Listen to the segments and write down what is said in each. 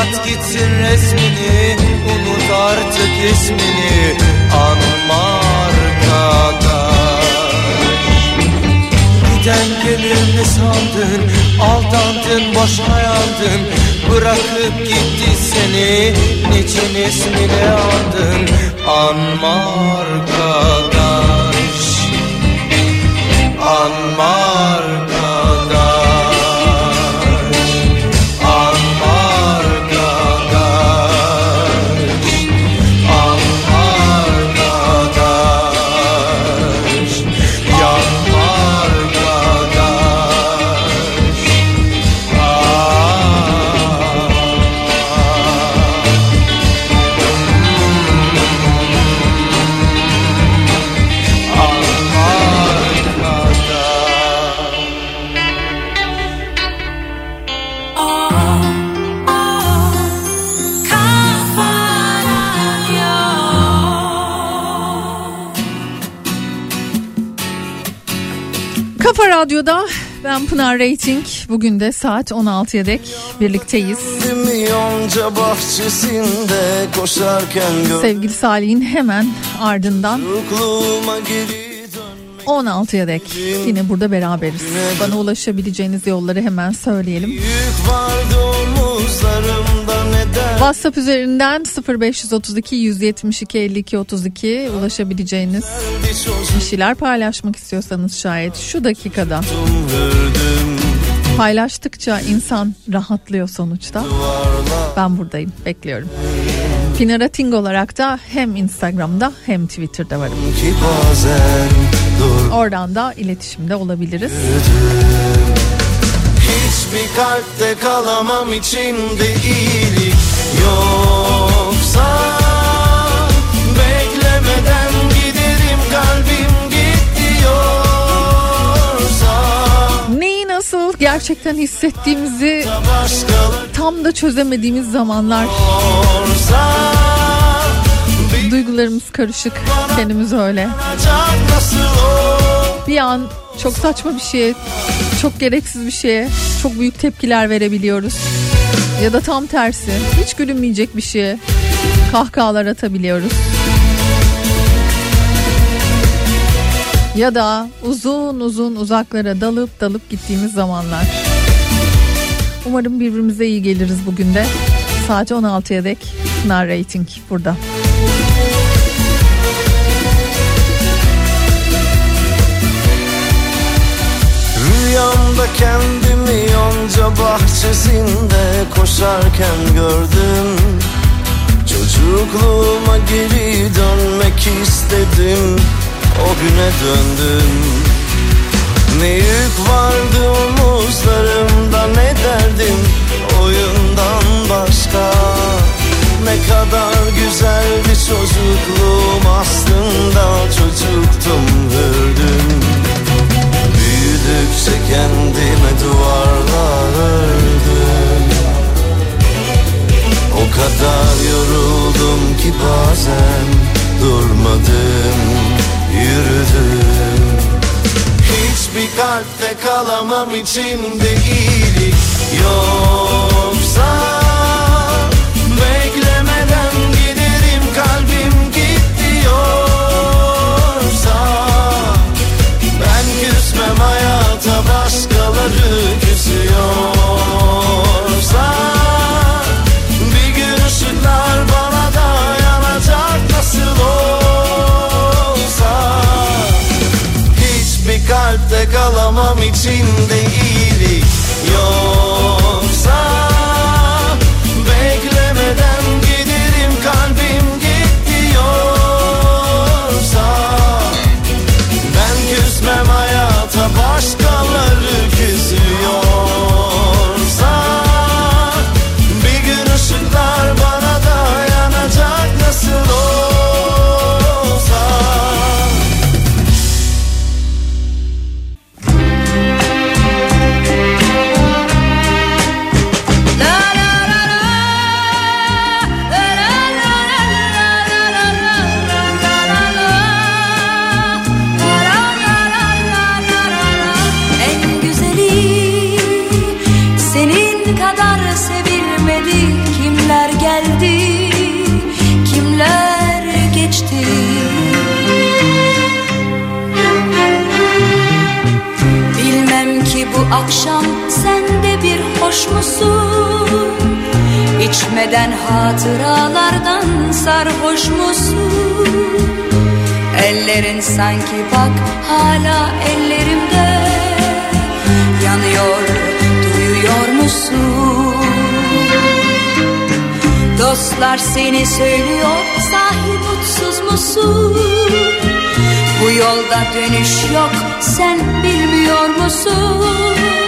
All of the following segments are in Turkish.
At gitsin resmini Unut artık ismini. Anma arkadaş Giden gelir mi sandın? Aldandın boşa yandın Bırakıp gitti seni. Niçin ismini andın Anma arkadaş ben Pınar Rating. Bugün de saat 16'ya dek birlikteyiz. Sevgili Salih'in hemen ardından Çocukluğuma geri dönmek 16'ya dek yine burada beraberiz. Bana ulaşabileceğiniz yolları hemen söyleyelim. Yük vardı omuzlarımda neden WhatsApp üzerinden 0532 172 52 32 ulaşabileceğiniz Bir şeyler paylaşmak istiyorsanız şayet şu dakikada paylaştıkça insan rahatlıyor sonuçta. Ben buradayım, bekliyorum. Pinar Ating olarak da hem Instagram'da hem Twitter'da varım. Oradan da iletişimde olabiliriz. Hiçbir kalpte kalamam içinde iyilik gerçekten hissettiğimizi tam da çözemediğimiz zamanlar duygularımız karışık kendimiz öyle. Bir an çok saçma bir şeye, çok gereksiz bir şeye çok büyük tepkiler verebiliyoruz. Ya da tam tersi hiç gülünmeyecek bir şeye kahkahalar atabiliyoruz. Ya da uzun uzun uzaklara dalıp dalıp gittiğimiz zamanlar. Umarım birbirimize iyi geliriz bugün de. Saat 16'ya dek Pınar Rating burada. Rüyamda kendimi yonca bahçesinde koşarken gördüm? Çocukluğuma geri dönmek istedim O güne döndüm. Ne yük vardı omuzlarımda ne derdim Oyundan başka? Ne kadar güzeldi çocukluğum aslında Çocuktum hürdüm Büyüdükçe kendime duvarlar ördüm O kadar yoruldum ki bazen Durmadım, yürüdüm. Hiçbir kalpte kalamam içimde iyilik yoksa watching musun? İçmeden hatıralardan sarhoş musun? Ellerin sanki bak hala ellerimde. Yanıyor duyuyor musun? Dostlar seni söylüyor sahi mutsuz musun? Bu yolda dönüş yok sen bilmiyor musun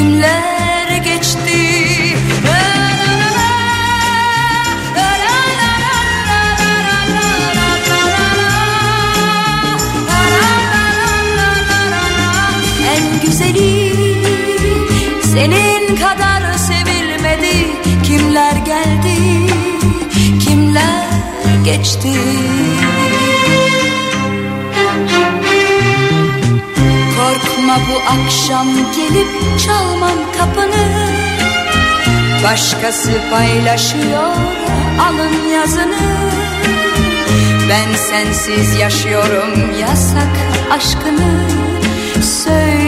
kimler geçti En güzeli senin kadar sevilmedi Kimler geldi kimler geçti Korkma bu akşam gelip çalmam kapını. Başkası paylaşıyor alın yazını. Ben sensiz yaşıyorum yasak aşkını. Söylüyorum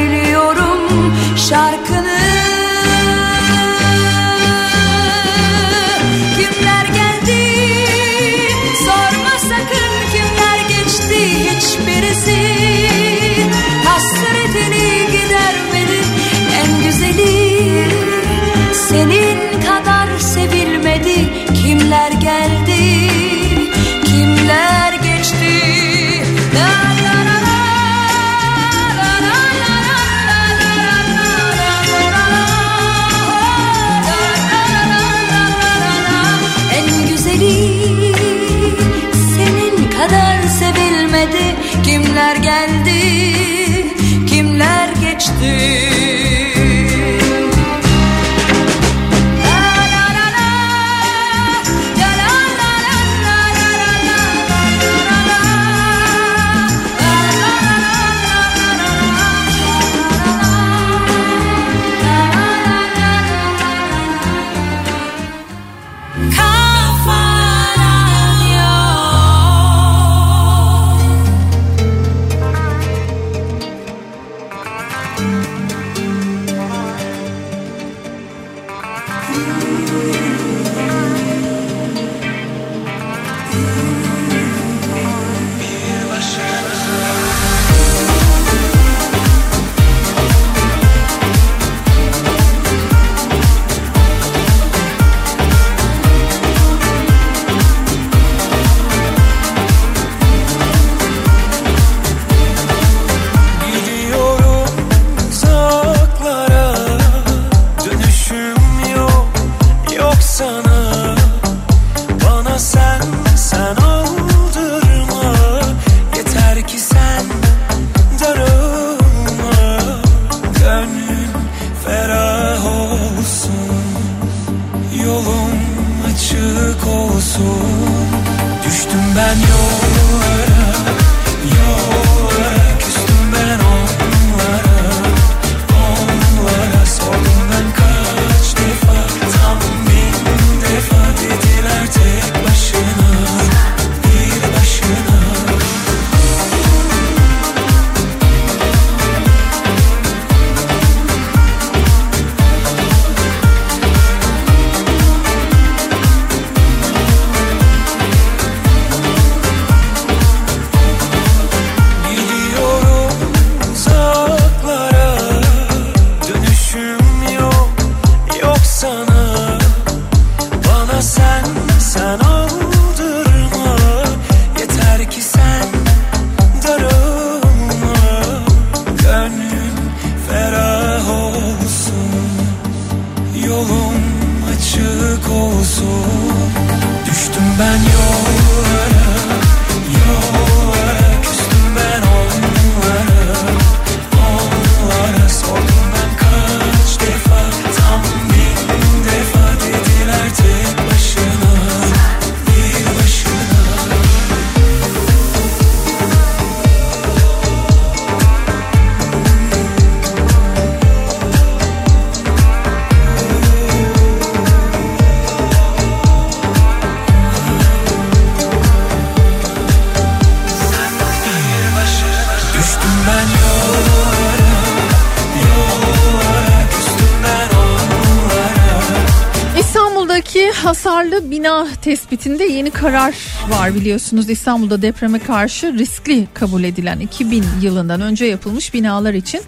hasarlı bina tespitinde yeni karar var biliyorsunuz. İstanbul'da depreme karşı riskli kabul edilen 2000 yılından önce yapılmış binalar için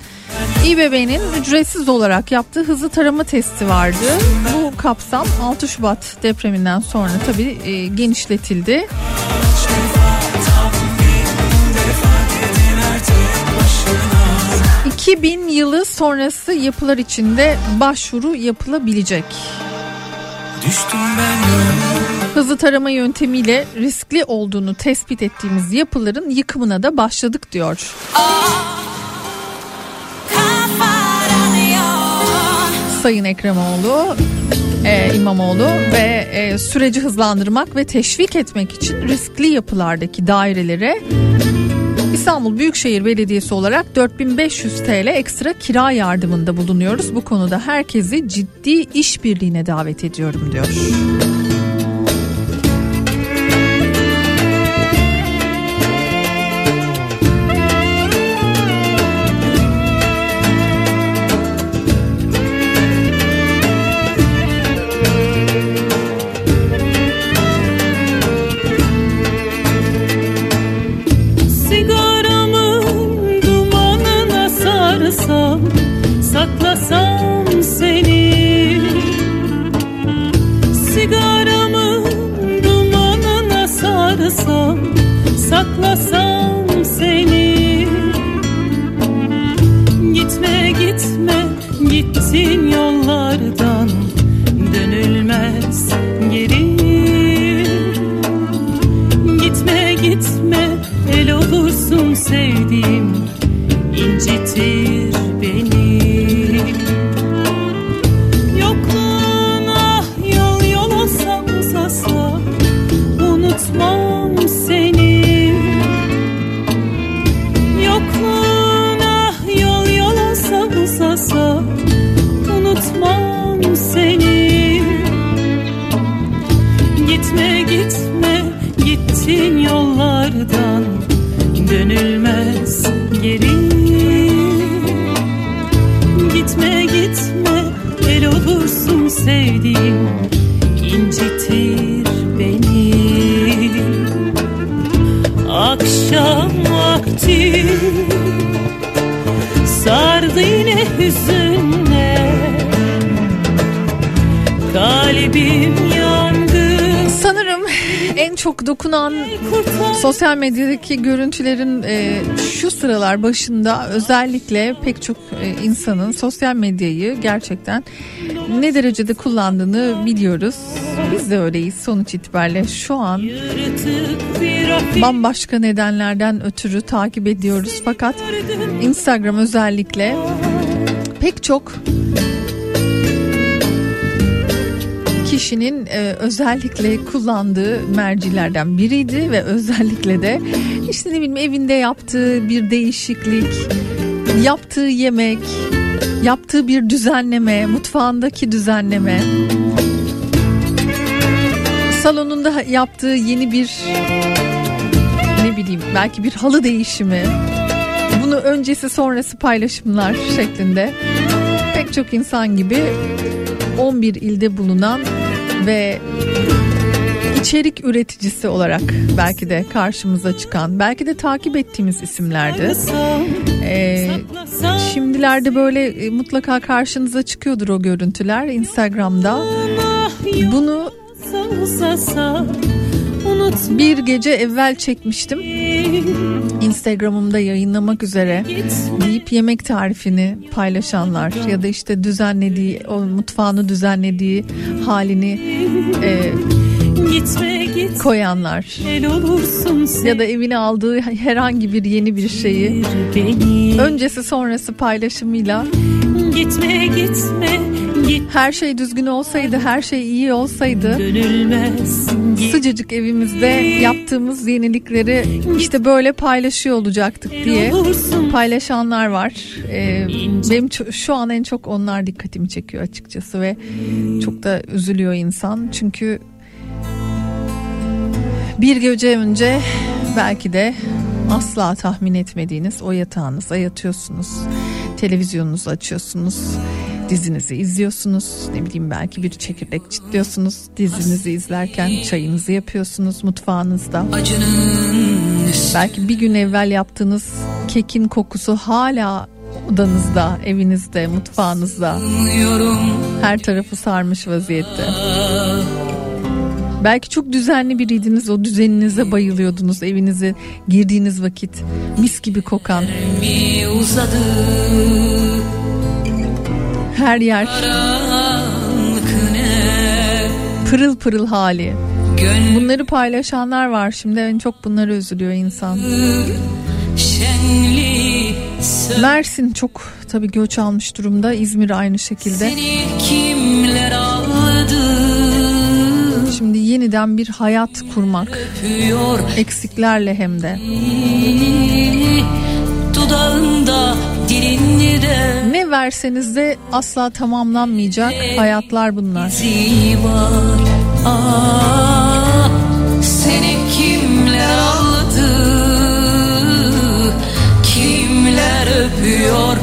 İBB'nin ücretsiz olarak yaptığı hızlı tarama testi vardı. Bu kapsam 6 Şubat depreminden sonra tabii e, genişletildi. 2000 yılı sonrası yapılar için de başvuru yapılabilecek. Hızlı tarama yöntemiyle riskli olduğunu tespit ettiğimiz yapıların yıkımına da başladık diyor. Sayın Ekremoğlu, e, İmamoğlu ve e, süreci hızlandırmak ve teşvik etmek için riskli yapılardaki dairelere İstanbul Büyükşehir Belediyesi olarak 4500 TL ekstra kira yardımında bulunuyoruz. Bu konuda herkesi ciddi işbirliğine davet ediyorum diyor. Dokunan sosyal medyadaki görüntülerin e, şu sıralar başında özellikle pek çok e, insanın sosyal medyayı gerçekten ne derecede kullandığını biliyoruz. Biz de öyleyiz sonuç itibariyle şu an bambaşka nedenlerden ötürü takip ediyoruz fakat Instagram özellikle pek çok kişinin e, özellikle kullandığı mercilerden biriydi ve özellikle de işte ne bileyim evinde yaptığı bir değişiklik, yaptığı yemek, yaptığı bir düzenleme, mutfağındaki düzenleme, salonunda yaptığı yeni bir ne bileyim belki bir halı değişimi bunu öncesi sonrası paylaşımlar şeklinde pek çok insan gibi 11 ilde bulunan ve içerik üreticisi olarak belki de karşımıza çıkan belki de takip ettiğimiz isimlerdi. Ee, şimdilerde böyle e, mutlaka karşınıza çıkıyordur o görüntüler Instagram'da. Bunu bir gece evvel çekmiştim. Instagram'ımda yayınlamak üzere deyip yemek tarifini paylaşanlar ya da işte düzenlediği o mutfağını düzenlediği halini e, Gitme git koyanlar ya da evine aldığı herhangi bir yeni bir şeyi öncesi sonrası paylaşımıyla Gitme gitme git her şey düzgün olsaydı her şey iyi olsaydı sıcacık evimizde yaptığımız yenilikleri işte böyle paylaşıyor olacaktık diye paylaşanlar var. Ee, benim şu an en çok onlar dikkatimi çekiyor açıkçası ve çok da üzülüyor insan. Çünkü bir gece önce belki de asla tahmin etmediğiniz o yatağınıza yatıyorsunuz. Televizyonunuzu açıyorsunuz. Dizinizi izliyorsunuz. Ne bileyim belki bir çekirdek çitliyorsunuz. Dizinizi izlerken çayınızı yapıyorsunuz mutfağınızda. Belki bir gün evvel yaptığınız kekin kokusu hala odanızda, evinizde, mutfağınızda. Her tarafı sarmış vaziyette. Belki çok düzenli biriydiniz, o düzeninize bayılıyordunuz. Evinize girdiğiniz vakit mis gibi kokan. Her yer pırıl pırıl hali. Bunları paylaşanlar var şimdi en çok bunları üzülüyor insan. Mersin çok tabii göç almış durumda. İzmir aynı şekilde. Şimdi yeniden bir hayat kurmak. Eksiklerle hem de. dudağında Ne verseniz de asla tamamlanmayacak hayatlar bunlar. ah, Seni kimler aldı Kimler öpüyor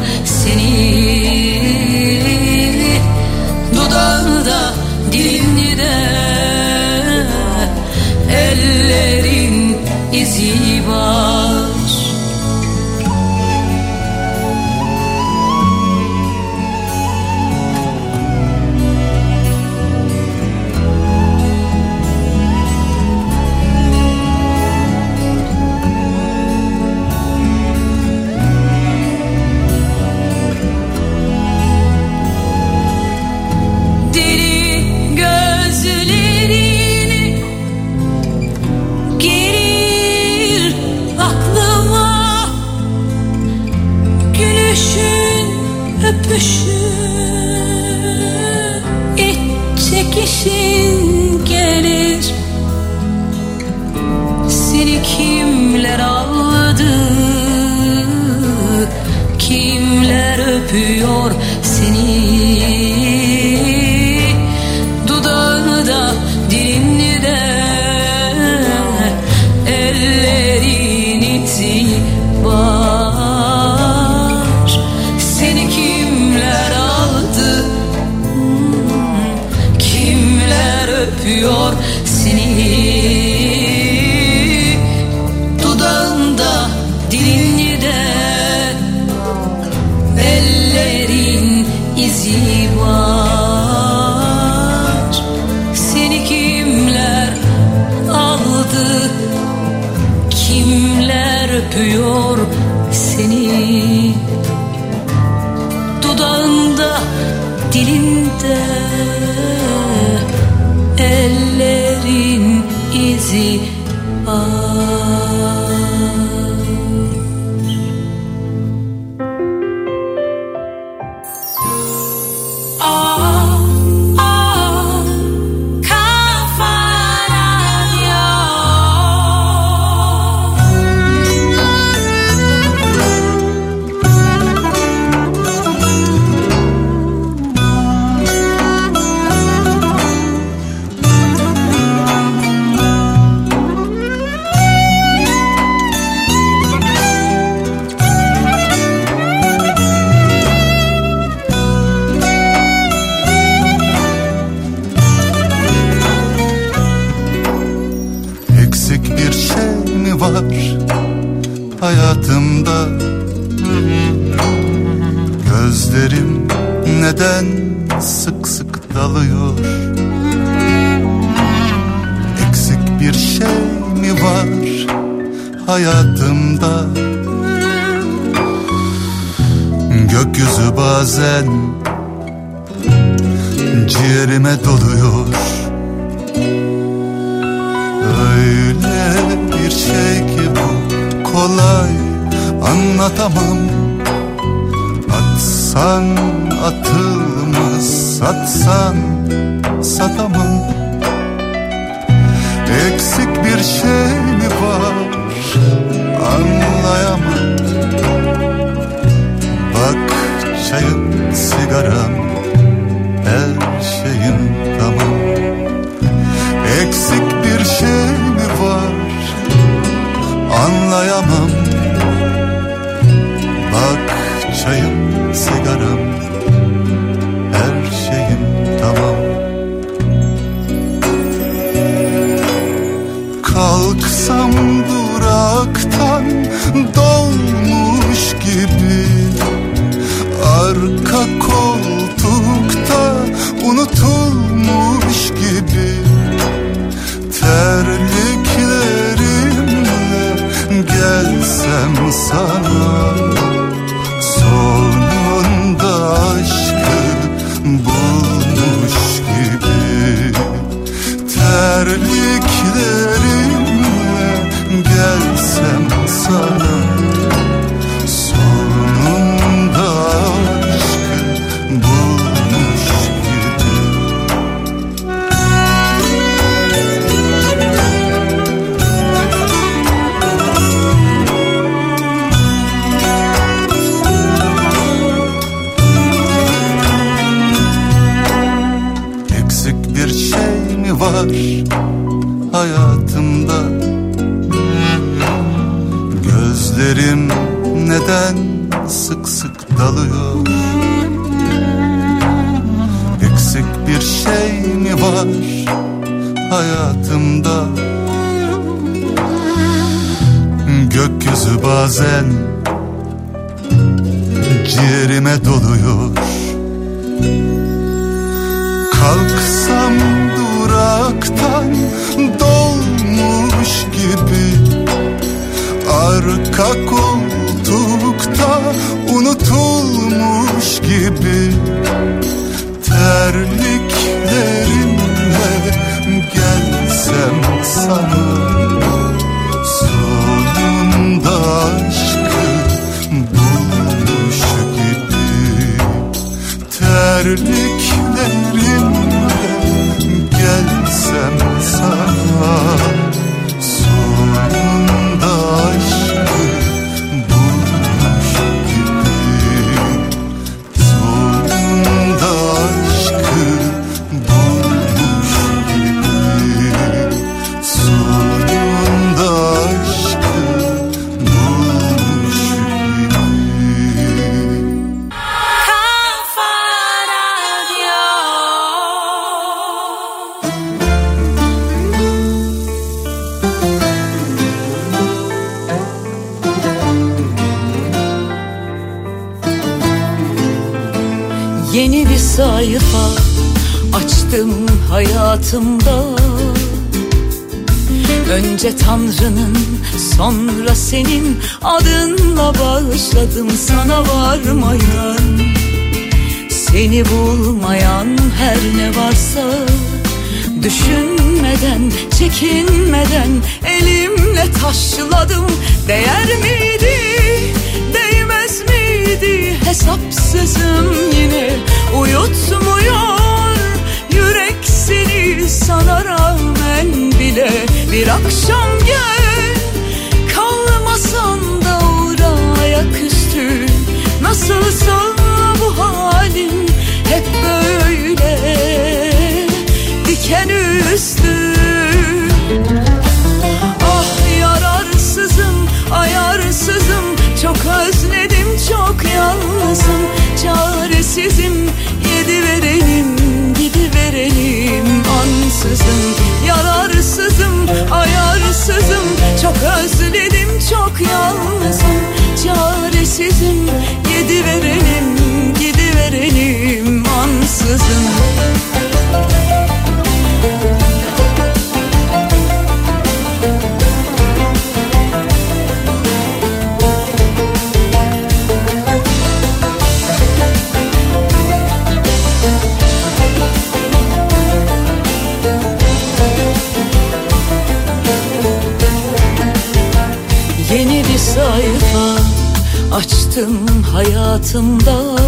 hayatımda.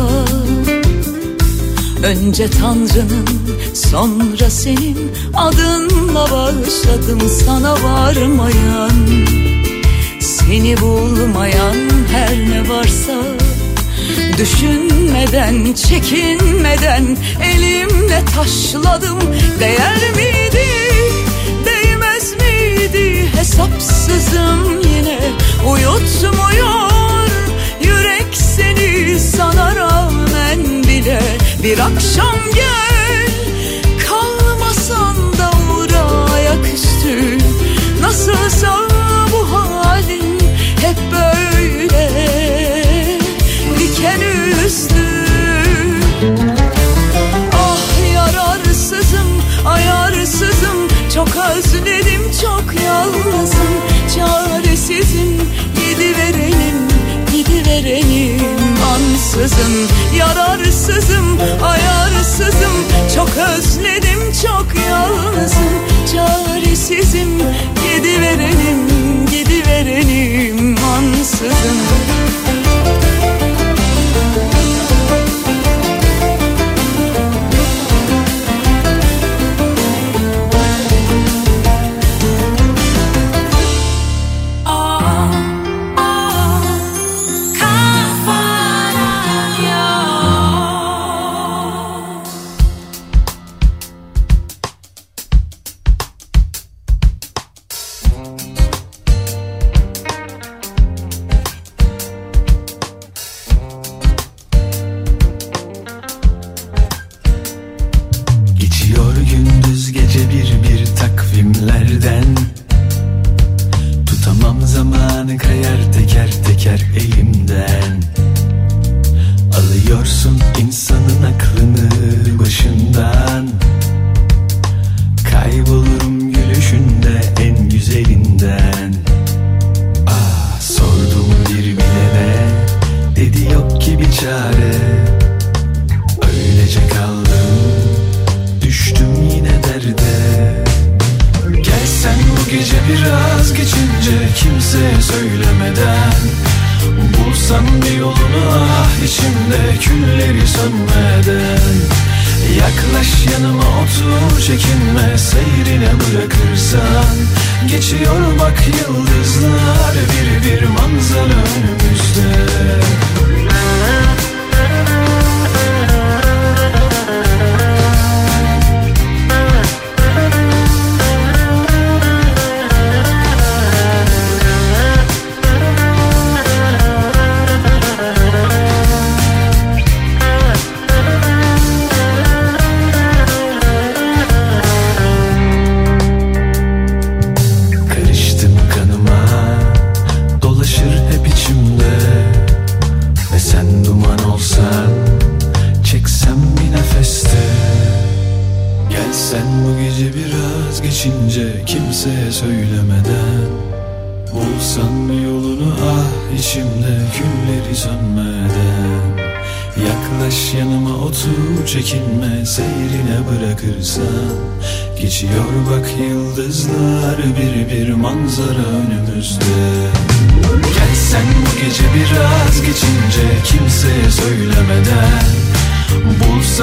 Önce Tanrı'nın sonra senin adınla bağışladım sana varmayan. Seni bulmayan her ne varsa Düşünmeden çekinmeden elimle taşladım. Değer miydi değmez miydi? Hesapsızım yine uyutmuyor sana rağmen bile bir akşam gel. Kalmasan da uğra ayaküstü Nasılsa bu halin hep böyle. Diken üstü. Ah yararsızım ayarsızım. Çok özledim çok yalnızım. Çaresizim. Gidiverelim gidiverelim yolsuzum Yararsızım ayarsızım. Çok özledim çok yalnızım. Çaresizim gidiverelim gidiverelim ansızım.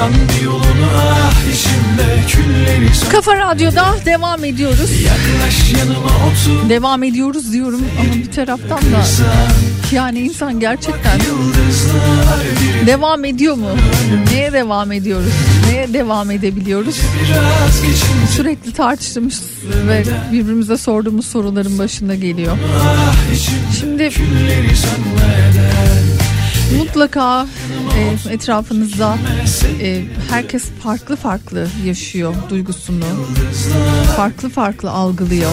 Bulsan bir yolunu ah içimde külleri Kafa Radyo'da devam ediyoruz. Yaklaş yanıma otur Devam ediyoruz diyorum ama bir taraftan da yani insan gerçekten devam ediyor mu? Neye devam ediyoruz? Neye devam edebiliyoruz? Sürekli tartıştığımız ve birbirimize sorduğumuz soruların başında geliyor. ah Şimdi mutlaka e, etrafınızda e, herkes farklı farklı yaşıyor duygusunu. Farklı farklı algılıyor.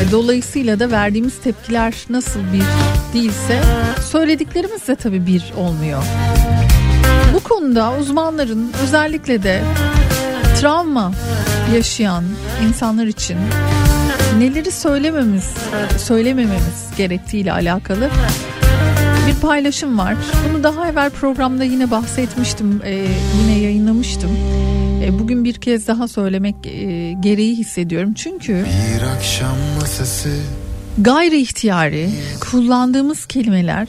Ve dolayısıyla da verdiğimiz tepkiler nasıl bir değilse söylediklerimiz de tabii bir olmuyor. Bu konuda uzmanların özellikle de travma yaşayan insanlar için neleri söylememiz söylemememiz gerektiğiyle alakalı bir paylaşım var. Bunu daha evvel programda yine bahsetmiştim, e, yine yayınlamıştım. E, bugün bir kez daha söylemek e, gereği hissediyorum. Çünkü Bir akşam masası gayri ihtiyari kullandığımız kelimeler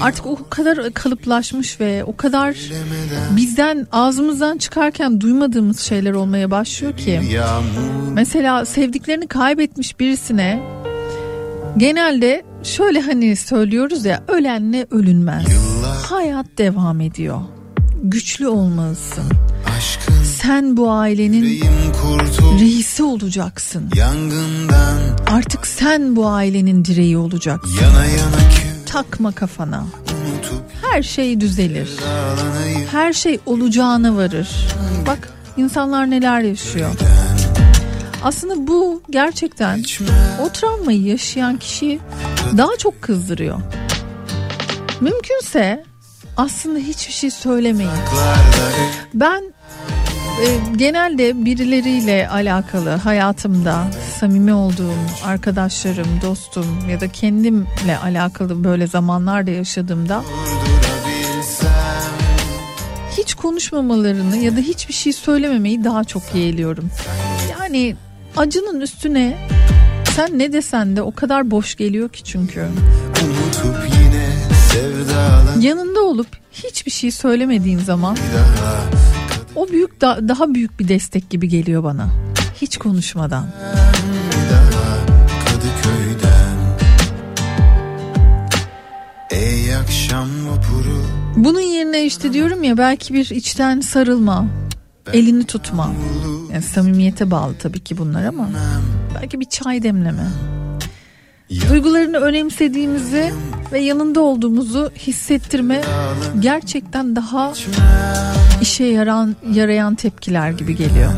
artık o kadar kalıplaşmış ve o kadar bizden ağzımızdan çıkarken duymadığımız şeyler olmaya başlıyor ki. Mesela sevdiklerini kaybetmiş birisine genelde şöyle hani söylüyoruz ya ölenle ölünmez. Hayat devam ediyor. Güçlü olmalısın. aşkın Sen bu ailenin reisi olacaksın. yangından Artık sen bu ailenin direği olacaksın. Yana yana kül Takma kafana. unutup Her şey düzelir. Her şey olacağına varır. Bak insanlar neler yaşıyor. Aslında bu gerçekten o travmayı yaşayan kişiyi daha çok kızdırıyor. Mümkünse aslında hiçbir şey söylemeyin. Ben e, genelde birileriyle alakalı hayatımda samimi olduğum arkadaşlarım, dostum ya da kendimle alakalı böyle zamanlarda yaşadığımda hiç konuşmamalarını ya da hiçbir şey söylememeyi daha çok yeğliyorum. Yani acının üstüne sen ne desen de o kadar boş geliyor ki çünkü. Yanında olup hiçbir şey söylemediğin zaman o büyük da, daha büyük bir destek gibi geliyor bana. Hiç konuşmadan. Bunun yerine işte diyorum ya belki bir içten sarılma, elini tutma. Yani samimiyete bağlı tabii ki bunlar ama belki bir çay demleme. Duygularını önemsediğimizi ve yanında olduğumuzu hissettirme gerçekten daha işe yaran yarayan tepkiler gibi geliyor.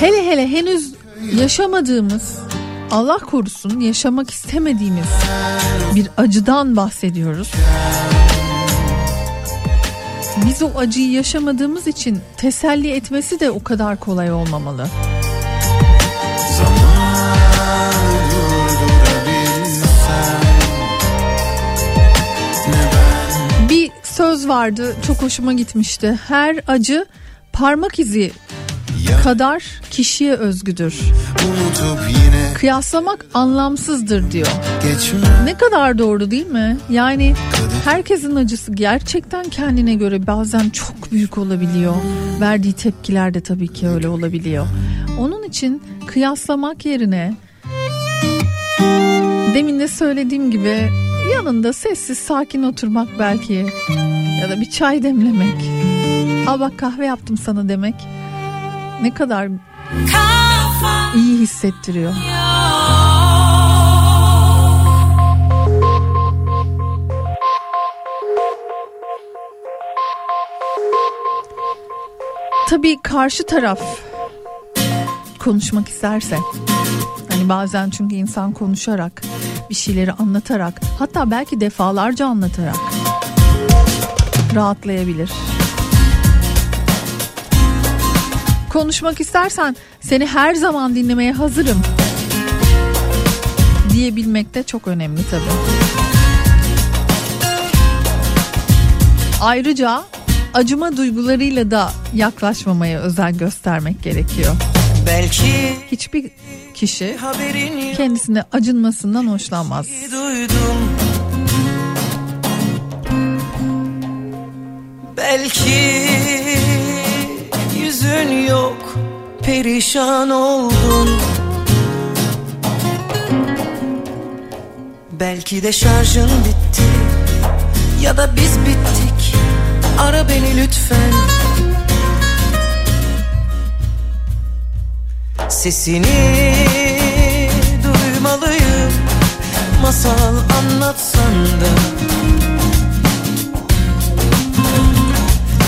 Hele hele henüz yaşamadığımız Allah korusun yaşamak istemediğimiz bir acıdan bahsediyoruz. Biz o acıyı yaşamadığımız için teselli etmesi de o kadar kolay olmamalı. Bir söz vardı çok hoşuma gitmişti. Her acı parmak izi kadar kişiye özgüdür. Kıyaslamak anlamsızdır diyor. Ne kadar doğru değil mi? Yani herkesin acısı gerçekten kendine göre bazen çok büyük olabiliyor. Verdiği tepkiler de tabii ki öyle olabiliyor. Onun için kıyaslamak yerine demin de söylediğim gibi yanında sessiz sakin oturmak belki ya da bir çay demlemek. Al bak kahve yaptım sana demek. Ne kadar iyi hissettiriyor. Tabii karşı taraf konuşmak isterse hani bazen çünkü insan konuşarak bir şeyleri anlatarak hatta belki defalarca anlatarak rahatlayabilir. Konuşmak istersen seni her zaman dinlemeye hazırım diyebilmek de çok önemli tabii. Ayrıca acıma duygularıyla da yaklaşmamaya özen göstermek gerekiyor. Belki Hiçbir kişi kendisine acınmasından hoşlanmaz. duydum Belki yüzün yok perişan oldun Belki de şarjın bitti ya da biz bittik. Ara beni lütfen. Sesini duymalıyım Masal anlatsan da.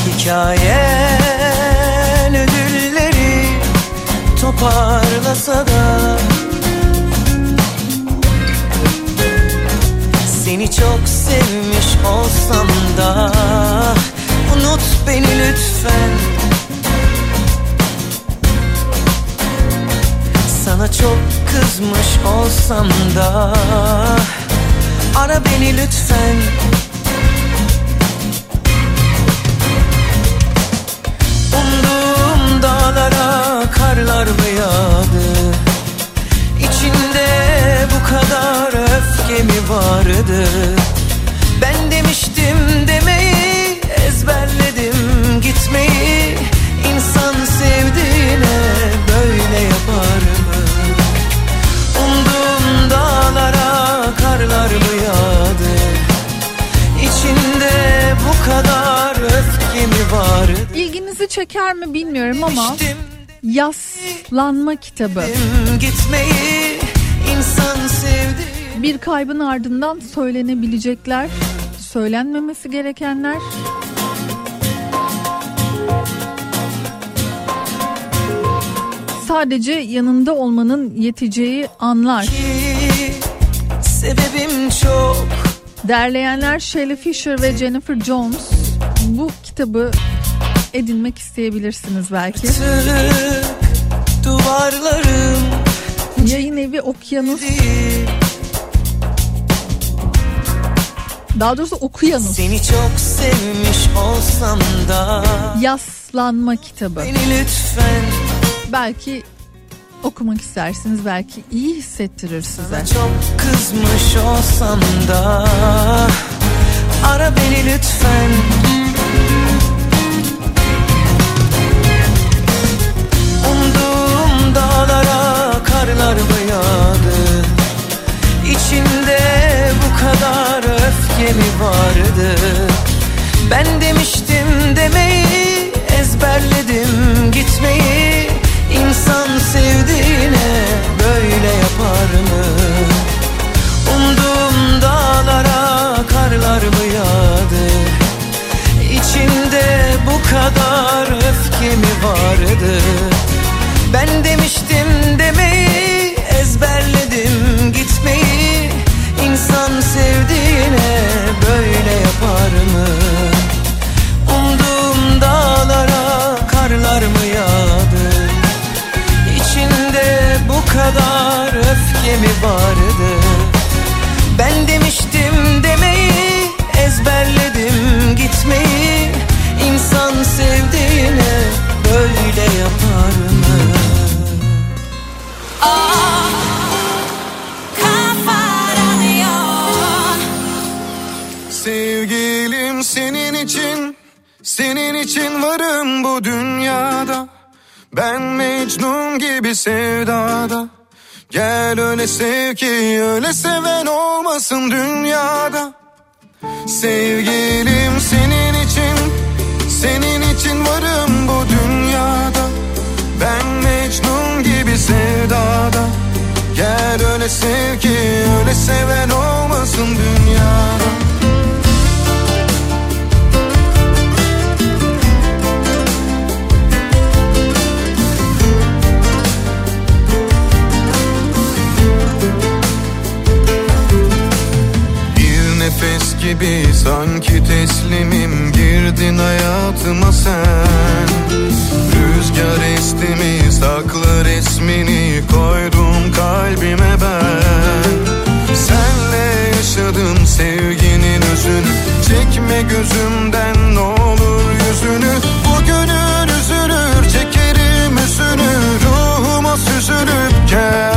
Hikayen toparlasa da. Seni çok sevmiş olsam da. Unut beni lütfen. Sana çok kızmış olsam da Çeker mi bilmiyorum ama Yaslanma kitabı. gitmeyi insan sevdi Bir kaybın ardından söylenebilecekler, söylenmemesi gerekenler. Sadece yanında olmanın yeteceği anlar. ki sebebim çok Derleyenler Shelley Fisher ve Jennifer Jones. Bu kitabı edinmek isteyebilirsiniz belki. duvarlarım Yayın evi Okyanus. Daha doğrusu Okuyanus. Seni çok sevmiş olsam da Yaslanma kitabı. Beni lütfen Belki okumak istersiniz belki iyi hissettirir size. Çok kızmış olsam da Ara beni lütfen karlar mı yağdı İçinde bu kadar öfke mi vardı Ben demiştim demeyi ezberledim gitmeyi İnsan sevdiğine böyle yapar mı? Umduğum dağlara karlar mı yağdı? İçinde bu kadar öfke mi vardı? Ben demiştim demeyi gitmeyi İnsan sevdiğine böyle yapar mı? Umduğum dağlara karlar mı yağdı? İçinde bu kadar öfke mi vardı? Ben demiştim için Senin için varım bu dünyada. Ben Mecnun gibi sevdada. Gel öyle sev ki öyle seven olmasın dünyada. Sevgilim senin için Senin için varım bu dünyada. Ben Mecnun gibi sevdada. Gel öyle sev ki öyle seven olmasın dünyada gibi sanki teslimim. Girdin hayatıma sen. Rüzgar esti mi saklı resmini koydum kalbime ben. Senle yaşadım sevginin özünü. Çekme gözümden ne olur yüzünü. Bugünün üzülür çekerim üzünü Ruhuma süzülüp gel.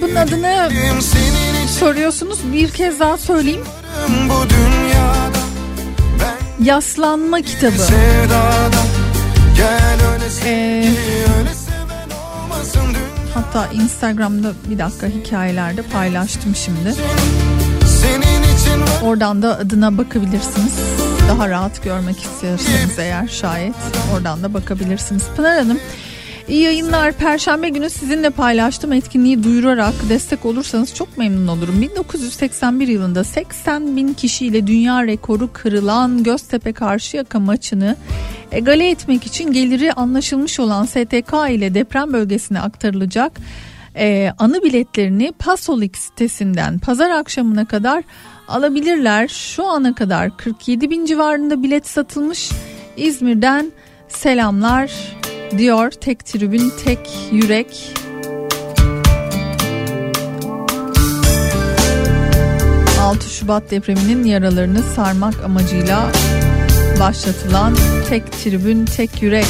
Kitabın adını soruyorsunuz. Bir kez daha söyleyeyim. Yaslanma kitabı. Ee, hatta Instagram'da bir dakika hikayelerde paylaştım şimdi. Oradan da adına bakabilirsiniz. Daha rahat görmek istiyorsanız eğer şayet oradan da bakabilirsiniz. Pınar Hanım iyi yayınlar. Perşembe günü sizinle paylaştım etkinliği duyurarak destek olursanız çok memnun olurum. 1981 yılında 80 bin kişiyle dünya rekoru kırılan Göztepe Karşıyaka maçını egale etmek için geliri anlaşılmış olan STK ile deprem bölgesine aktarılacak e, anı biletlerini Pasolik sitesinden pazar akşamına kadar alabilirler. Şu ana kadar 47 bin civarında bilet satılmış. İzmir'den selamlar diyor tek tribün tek yürek. ...6 Şubat depreminin yaralarını sarmak amacıyla başlatılan tek tribün tek yürek.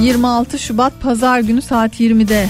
26 Şubat Pazar günü saat 20'de.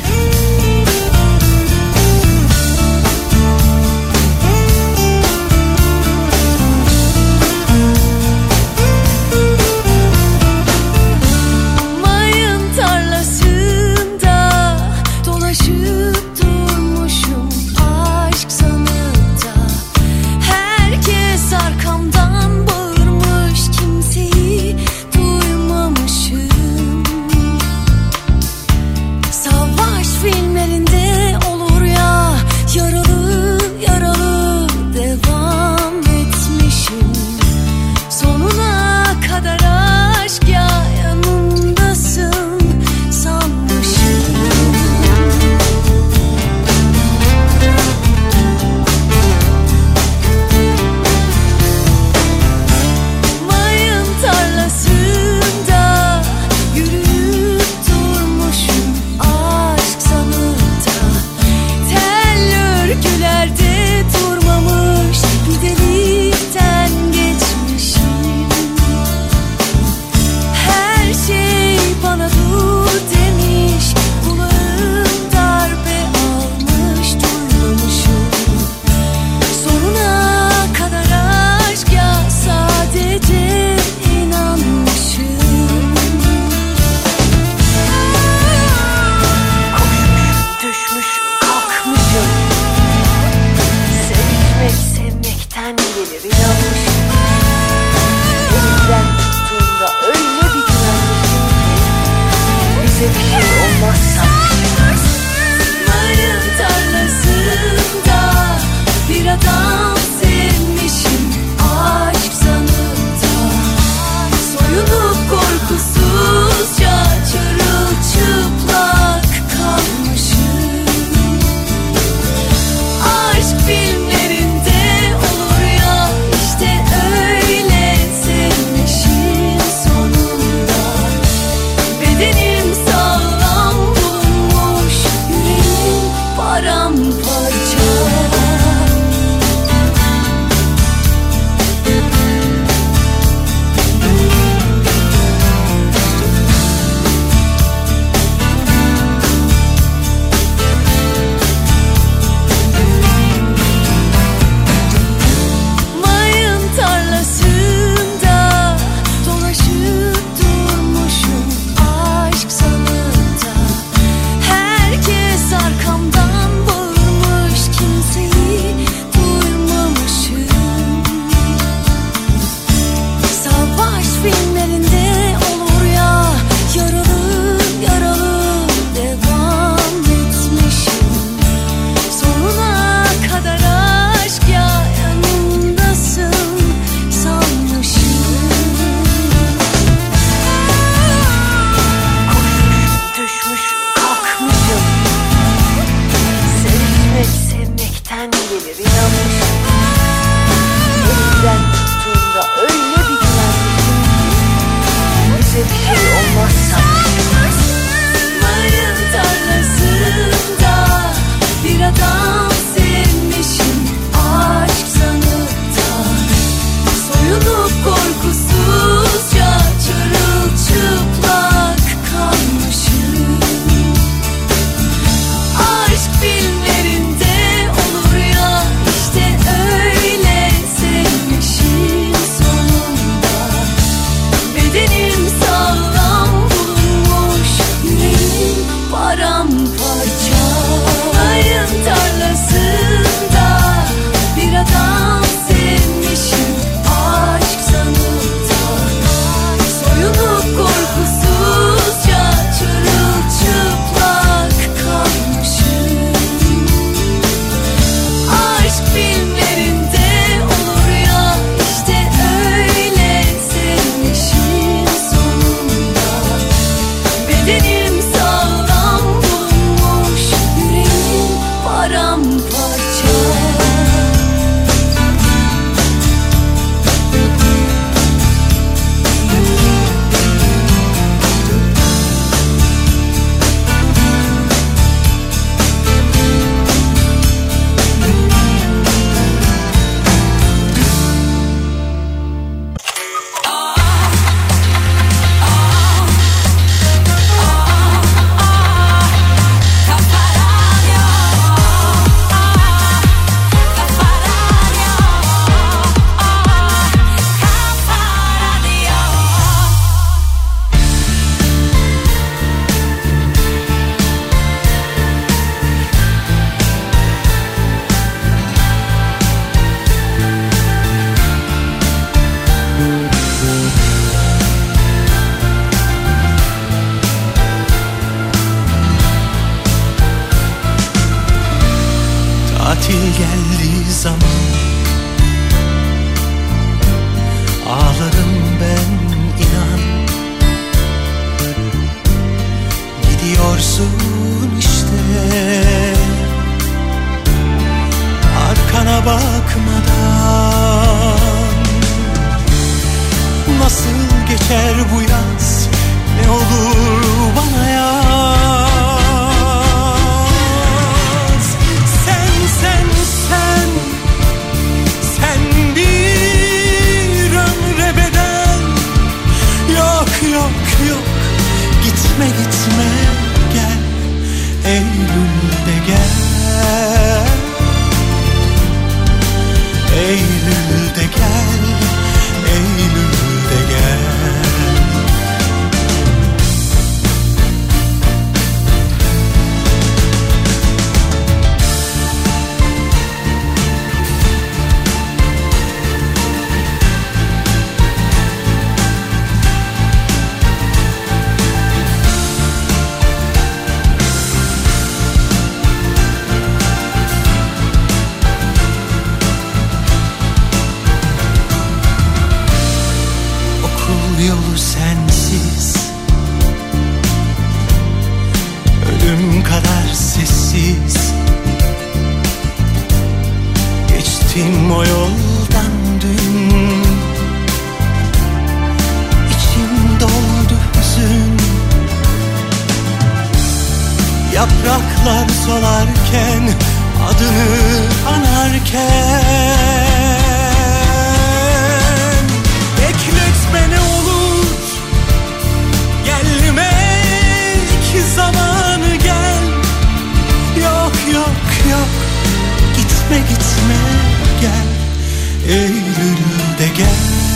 Eylül'de gel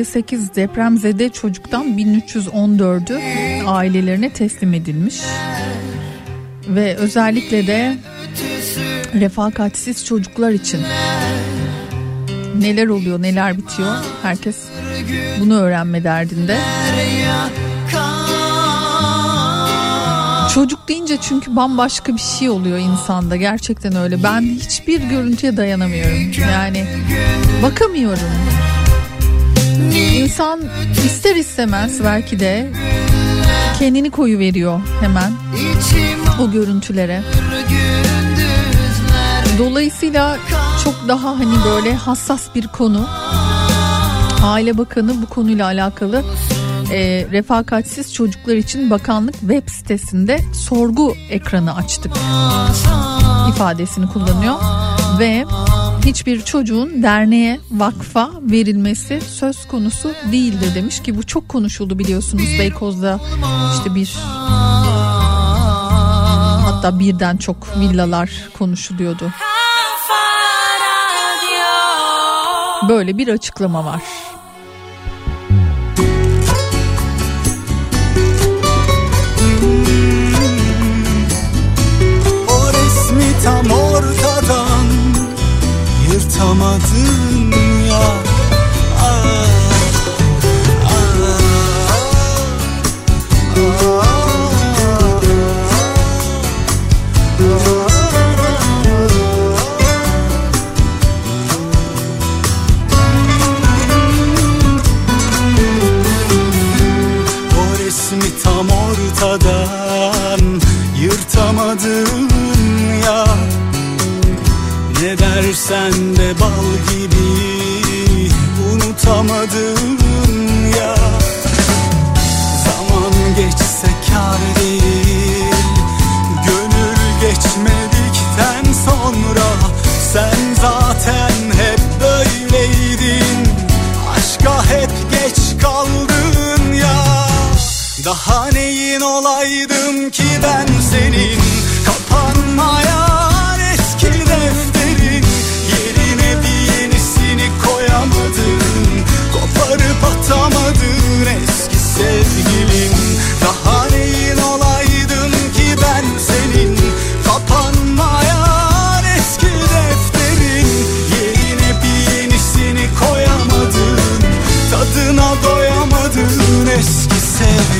1858 depremzede çocuktan 1314'ü ailelerine teslim edilmiş. Ve özellikle de refakatsiz çocuklar için neler oluyor neler bitiyor herkes bunu öğrenme derdinde. Çocuk deyince çünkü bambaşka bir şey oluyor insanda gerçekten öyle. Ben hiçbir görüntüye dayanamıyorum. Yani bakamıyorum. İnsan ister istemez belki de kendini koyu veriyor hemen o görüntülere. Dolayısıyla çok daha hani böyle hassas bir konu. Aile Bakanı bu konuyla alakalı e, refakatsiz çocuklar için bakanlık web sitesinde sorgu ekranı açtık ifadesini kullanıyor ve hiçbir çocuğun derneğe, vakfa verilmesi söz konusu değildir demiş ki bu çok konuşuldu biliyorsunuz Beykoz'da işte bir hatta birden çok villalar konuşuluyordu. Böyle bir açıklama var. Yırtamadın ya Ne dersen de bal gibi unutamadın ya. Zaman geçse kar değil Gönül geçmedikten sonra Sen zaten eski sevgilin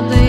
nada.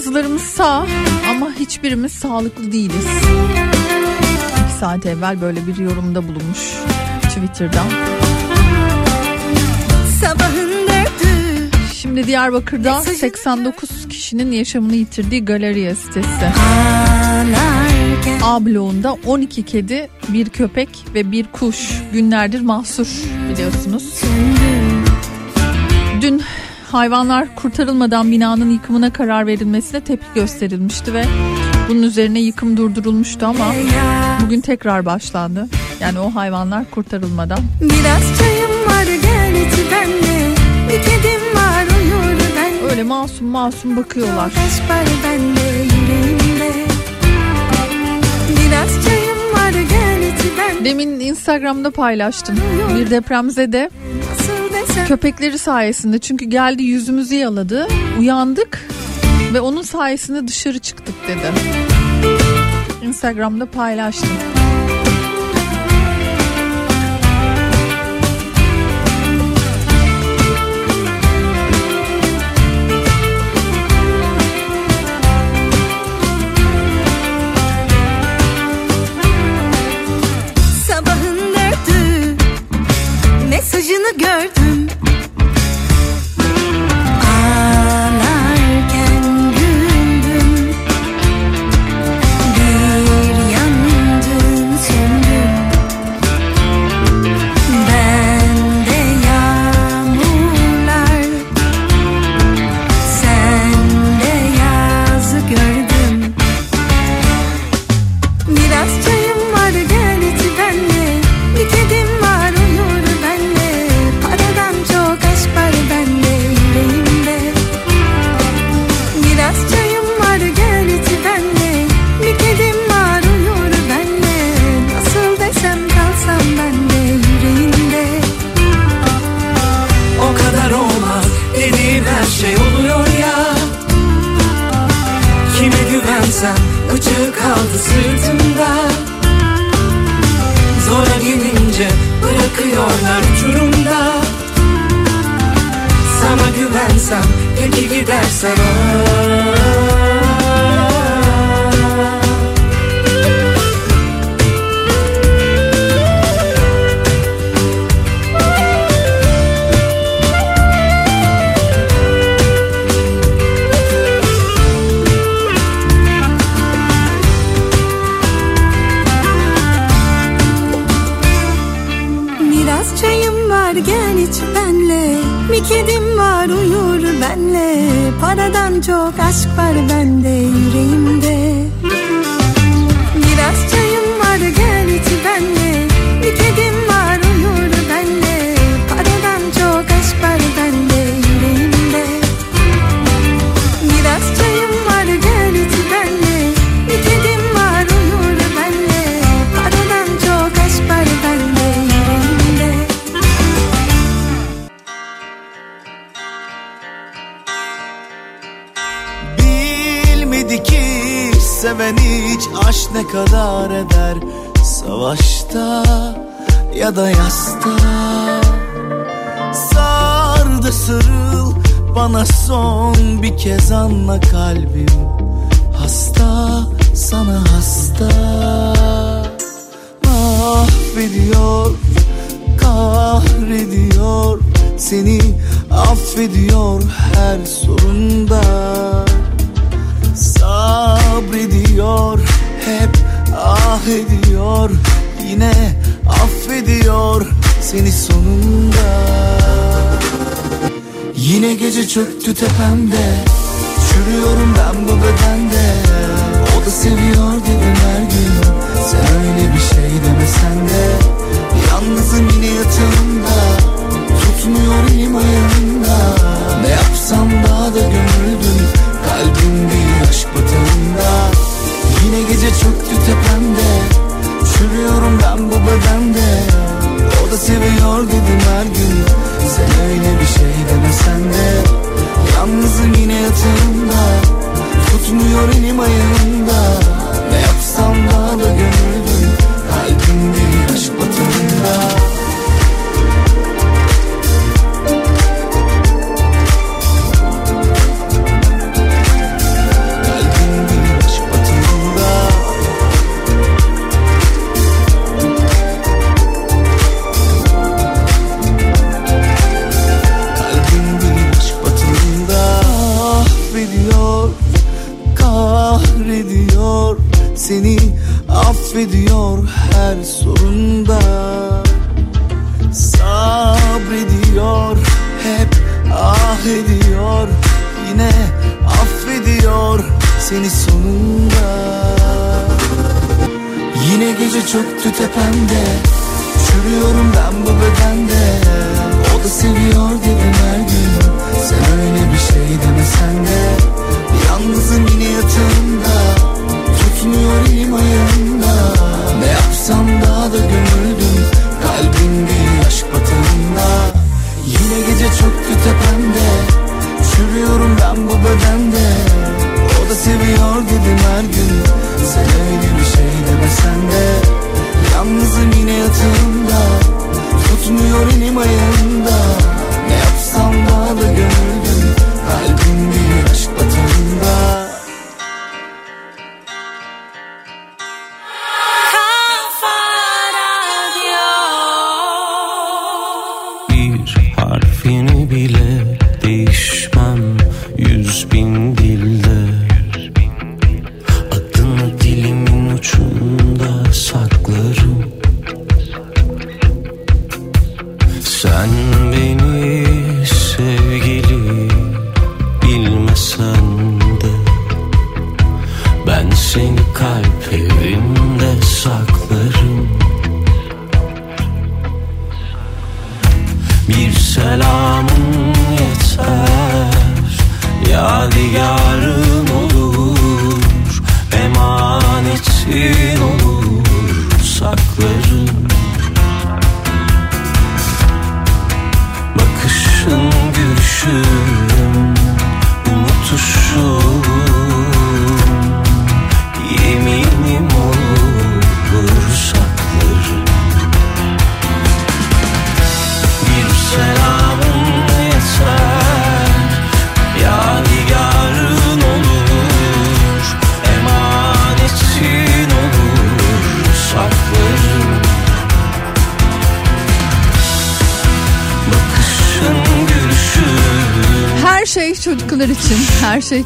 Bazılarımız sağ ama hiçbirimiz sağlıklı değiliz. İki saat evvel böyle bir yorumda bulunmuş Twitter'dan. Şimdi Diyarbakır'da 89 kişinin yaşamını yitirdiği galeriya sitesi. A bloğunda 12 kedi, bir köpek ve bir kuş günlerdir mahsur biliyorsunuz. Hayvanlar kurtarılmadan binanın yıkımına karar verilmesine tepki gösterilmişti ve bunun üzerine yıkım durdurulmuştu ama bugün tekrar başlandı. Yani o hayvanlar kurtarılmadan. Biraz çayım var gel içi benle Bir kedim var uyur ben Öyle masum masum bakıyorlar. Kaç var bende yüreğimde Biraz çayım var gel içi benle Demin Instagram'da paylaştım. Bir depremzede Köpekleri sayesinde çünkü geldi yüzümüzü yaladı. Uyandık ve onun sayesinde dışarı çıktık dedi. Instagram'da paylaştım.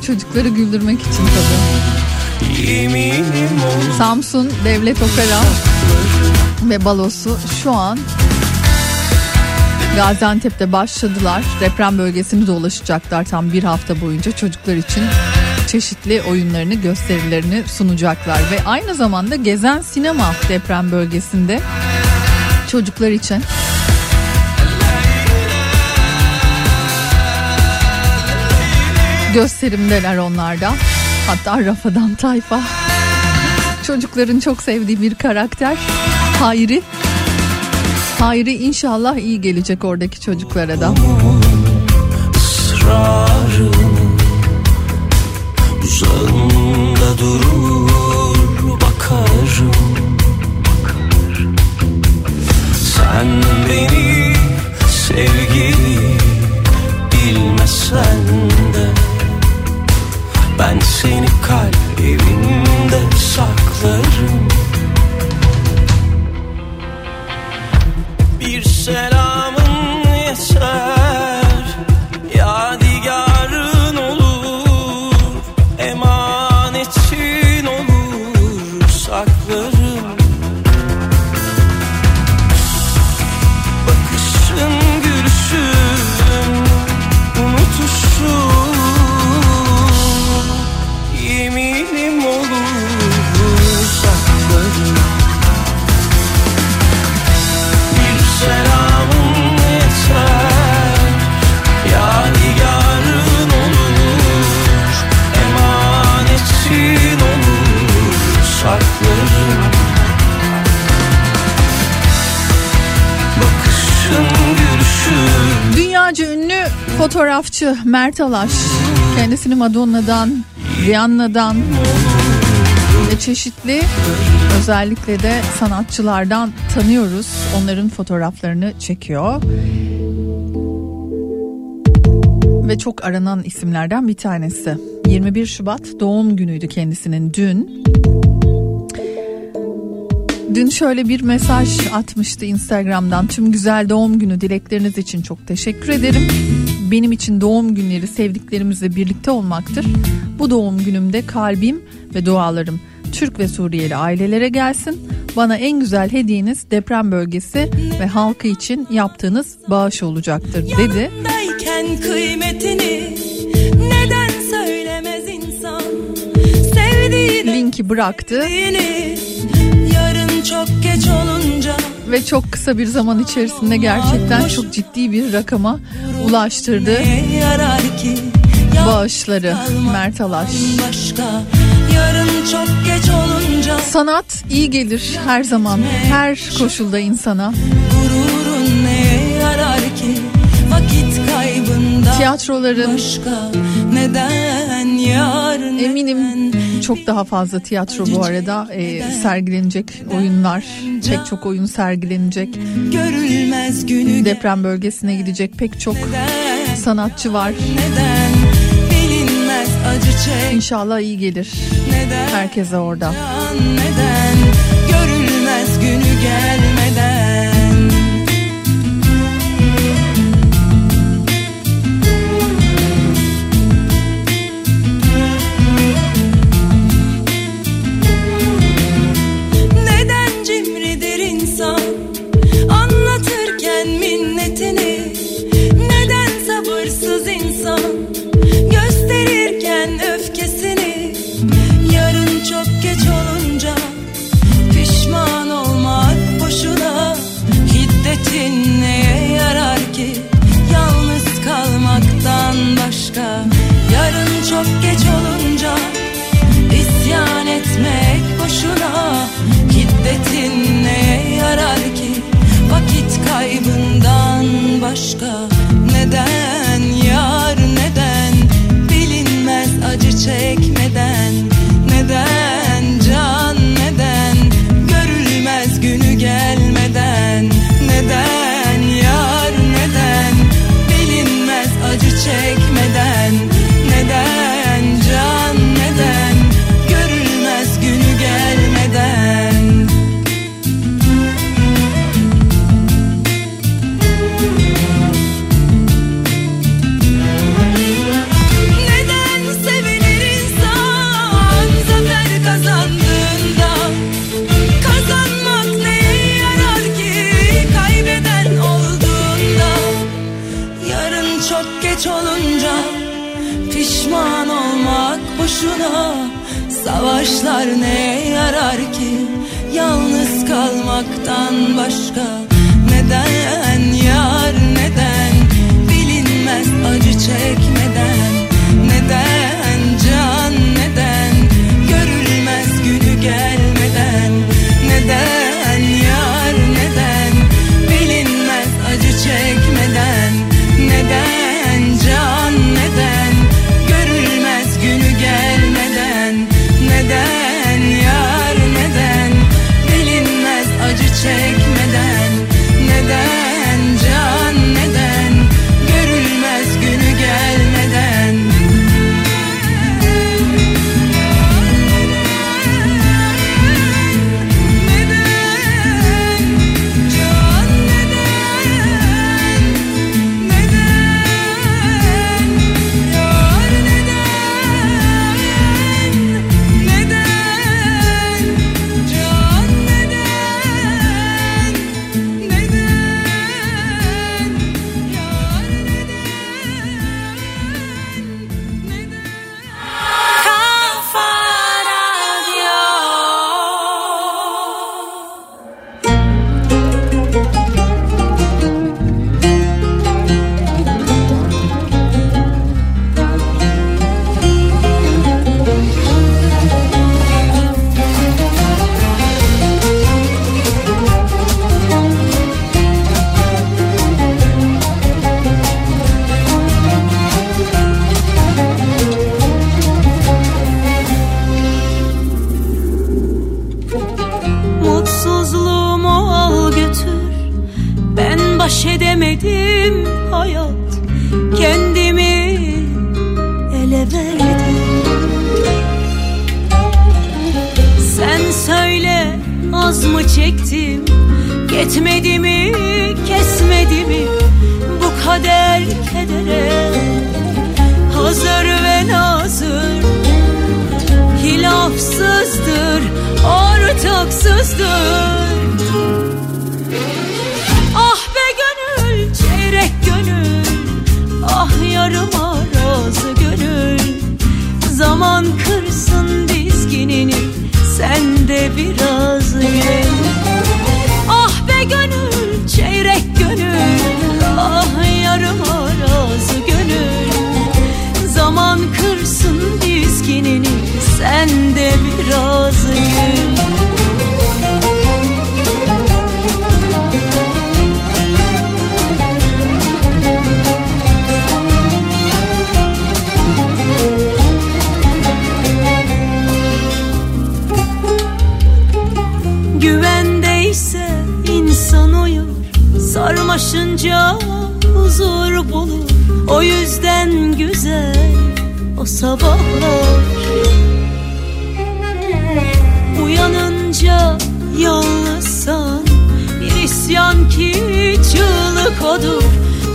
Çocukları güldürmek için tabii. Samsun Devlet Opera ve balosu şu an Gaziantep'te başladılar. Deprem bölgesini dolaşacaklar tam bir hafta boyunca çocuklar için çeşitli oyunlarını, gösterilerini sunacaklar ve aynı zamanda Gezen Sinema deprem bölgesinde çocuklar için gösterimdeler onlarda. Hatta Rafadan Tayfa. Çocukların çok sevdiği bir karakter. Hayri. Hayri inşallah iyi gelecek oradaki çocuklara da. Israrım, durur bakarım. Sen beni sevgili bilmesen de ben seni kalbimde saklarım. Bir selamın yeter fotoğrafçı Mert Alaş kendisini Madonna'dan, Rihanna'dan ve çeşitli özellikle de sanatçılardan tanıyoruz. Onların fotoğraflarını çekiyor. Ve çok aranan isimlerden bir tanesi. 21 Şubat doğum günüydü kendisinin dün. Dün şöyle bir mesaj atmıştı Instagram'dan. Tüm güzel doğum günü dilekleriniz için çok teşekkür ederim. Benim için doğum günleri sevdiklerimizle birlikte olmaktır. Bu doğum günümde kalbim ve dualarım Türk ve Suriyeli ailelere gelsin. Bana en güzel hediyeniz deprem bölgesi ve halkı için yaptığınız bağış olacaktır dedi. Yanındayken kıymetini neden söylemez insan sevdiğini Linki bıraktı yarın çok geç olunca ve çok kısa bir zaman içerisinde gerçekten çok ciddi bir rakama ulaştırdı bağışları Mert Alaş. Sanat iyi gelir her zaman, her koşulda insana. Tiyatroların başka neden yarın eminim çok daha fazla tiyatro bu arada e, sergilenecek oyunlar, pek çok oyun sergilenecek. görülmez günü Deprem bölgesine gidecek pek çok sanatçı var. İnşallah iyi gelir. Herkese orada. görülmez günü gelmeden insan gösterirken öfkesini. Yarın çok geç olunca pişman olmak boşuna. Hiddetin neye yarar ki? Yalnız kalmaktan başka. Yarın çok geç olunca İsyan etmek boşuna. Hiddetin neye yarar ki? Vakit kaybından başka Savaşlar neye yarar ki? Yalnız kalmaktan başka Neden? Yar neden? Bilinmez acı çekmeden çektim Yetmedi mi kesmedi mi? Bu kader kedere. Hazır ve nazır. Hilafsızdır, ortaksızdır. Ah be gönül, çeyrek gönül. Ah yarım arazı gönül. Zaman kırsın dizginini Sen de biraz gül Sarmaşınca huzur bulur. O yüzden güzel o sabahlar. Uyanınca yalnızsan Bir isyan ki çığlık odur.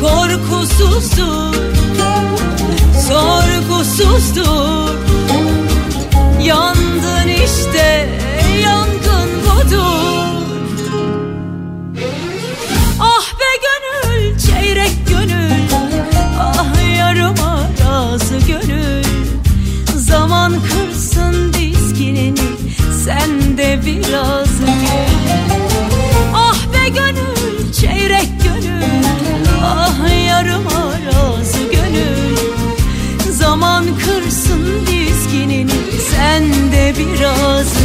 Korkusuzdur Sorgusuzdur. Yandın işte yangın budur Gül Ah be gönül çeyrek gönül. Ah yarım arazı gönül. Zaman kırsın dizginini Sen de biraz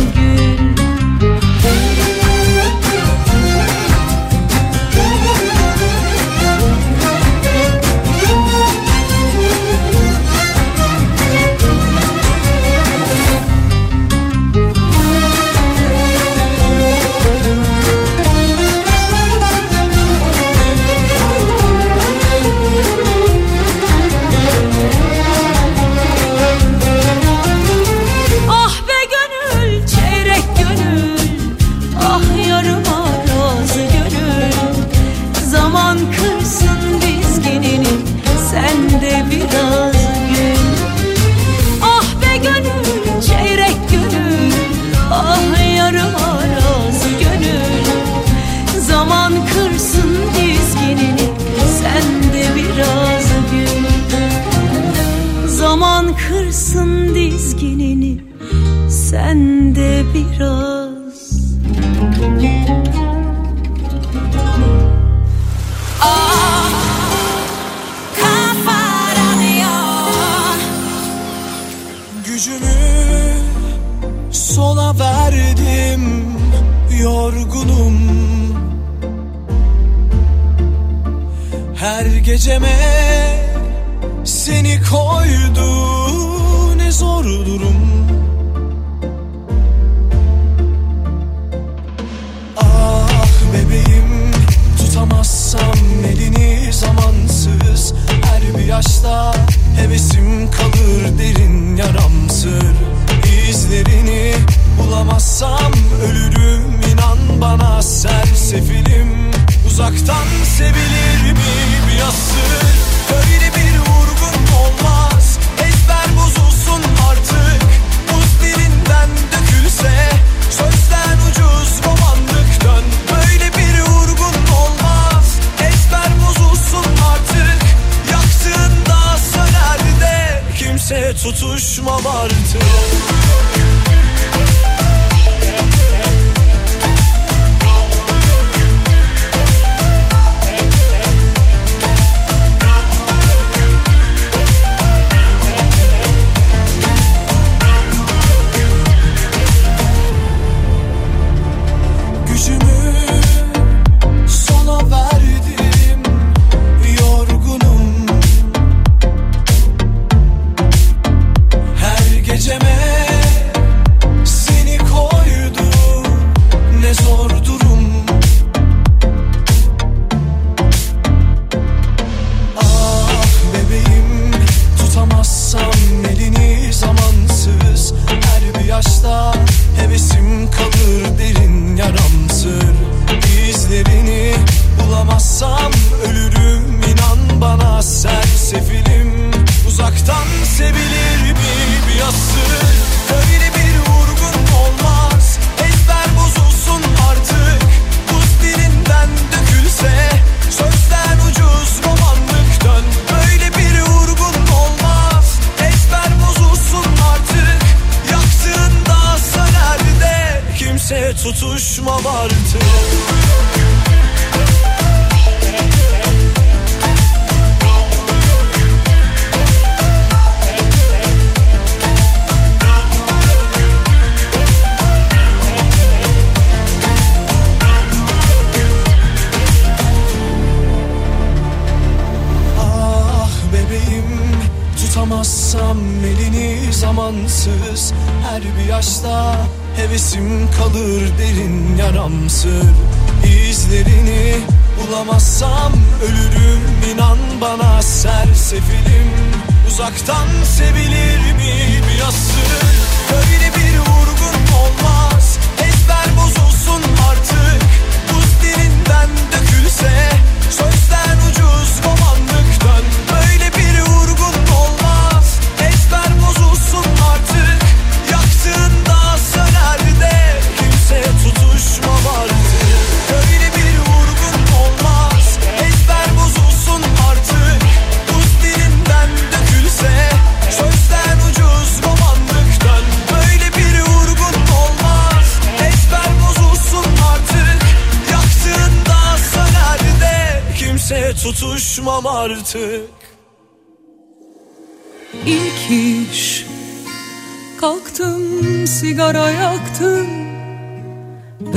Tutamazsam elini zamansız. Her bir yaşta hevesim kalır derin yaramsır. İzlerini bulamazsam ölürüm inan bana sersefilim. Uzaktan sevilir mi bir asır? Böyle bir tutuşmam artık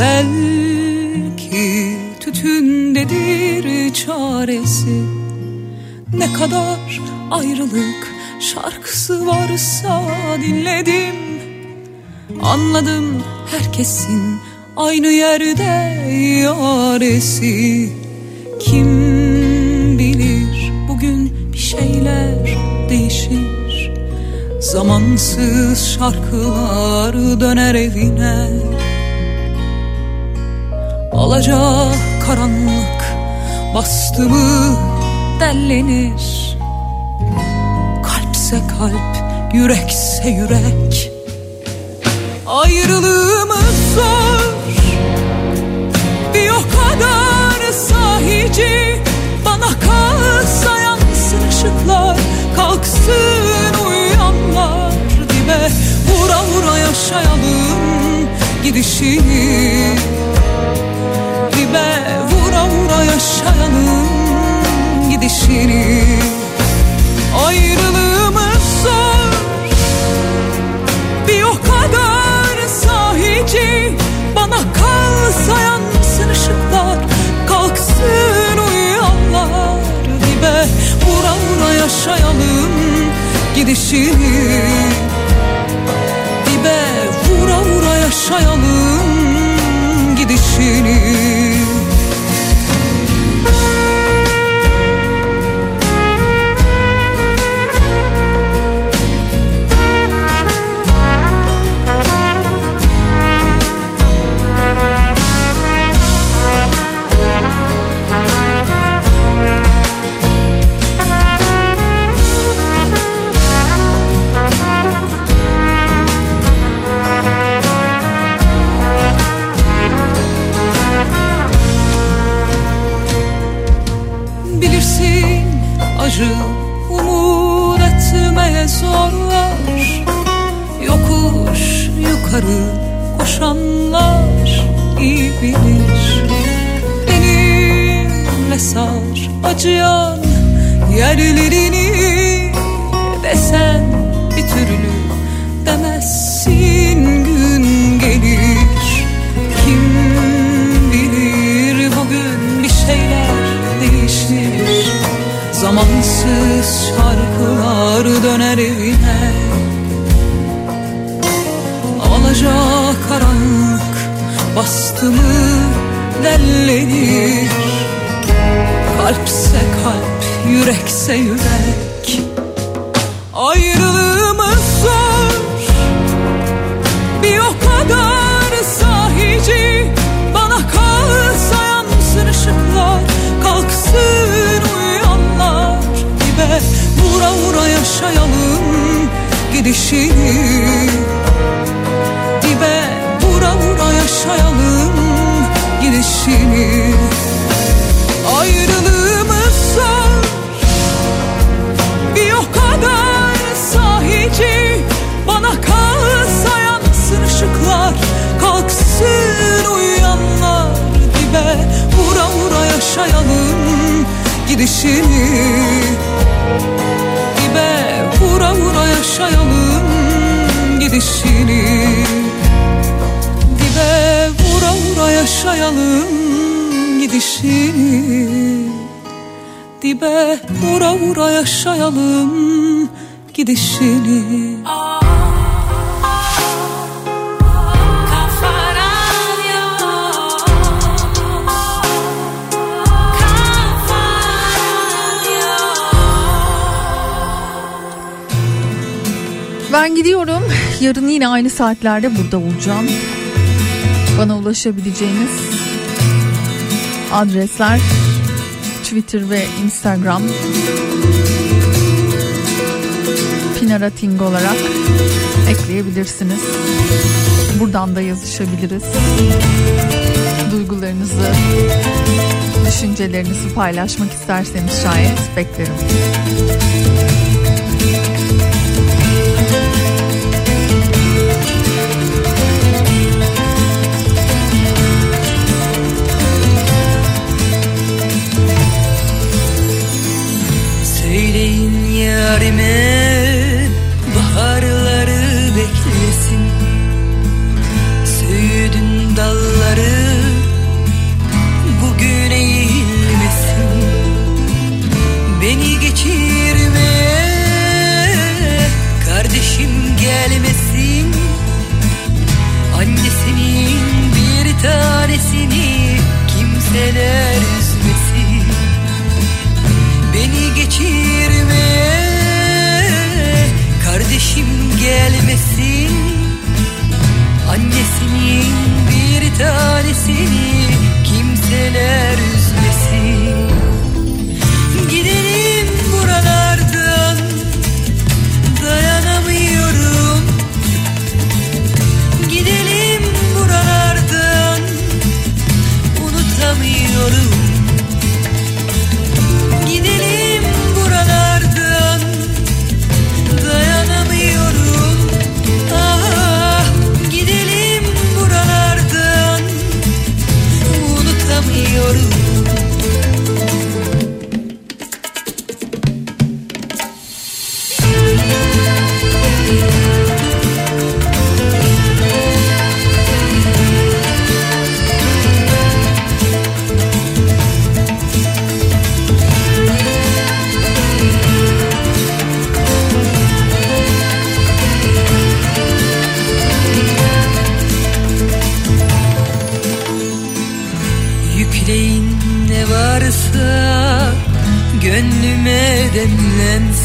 Belki tütündedir çaresi. Ne kadar ayrılık şarkısı varsa dinledim. Anladım herkesin aynı yerde yaresi. Kim bilir bugün bir şeyler değişir. Zamansız şarkılar döner evine Alaca karanlık bastı mı dellenir. Kalpse kalp, yürekse yürek. Ayrılığımız zor. Bir o kadar sahici. Bana kalsa yansın ışıklar Kalksın uyuyanlar dibe. Vura vura yaşayalım gidişini Dibe vura vura yaşayalım gidişini. Ayrılığımız zor. Bir o kadar sahici Bana kalsa yansın ışıklar? Kalksın uyuyanlar dibe Vura vura yaşayalım gidişini. Dibe vura vura yaşayalım gidişini yukarı koşanlar iyi bilir. Benimle sar acıyan yerlerini Desen bir türlü demezsin gün gelir. Kim bilir bugün bir şeyler değişir. Zamansız şarkılar döner evine karanlık bastı mı dellenir Kalpse kalp, yürekse yürek. Ayrılığımız zor. Bir o kadar sahici Bana kalsa yansın ışıklar Kalksın uyuyanlar Dibe vura vura yaşayalım gidişini gidişini Ayrılığımız zor Bir o kadar sahici Bana kalsa yansın ışıklar Kalksın uyuyanlar Dibe vura vura yaşayalım gidişini. Dibe vura vura yaşayalım gidişini yaşayalım gidişini Dibe vura vura yaşayalım gidişini Ben gidiyorum. Yarın yine aynı saatlerde burada olacağım. Bana ulaşabileceğiniz adresler Twitter ve Instagram Pinara Ting olarak ekleyebilirsiniz. Buradan da yazışabiliriz. Duygularınızı, düşüncelerinizi paylaşmak isterseniz şayet beklerim. Yarime baharları beklesin. Söğüdün dalları bugün eğilmesin. Beni geçirmeye kardeşim gelmesin. Annesinin bir tanesini kimseler kardeşim gelmesin. Annesinin bir tanesini kimseler 夜 demlensin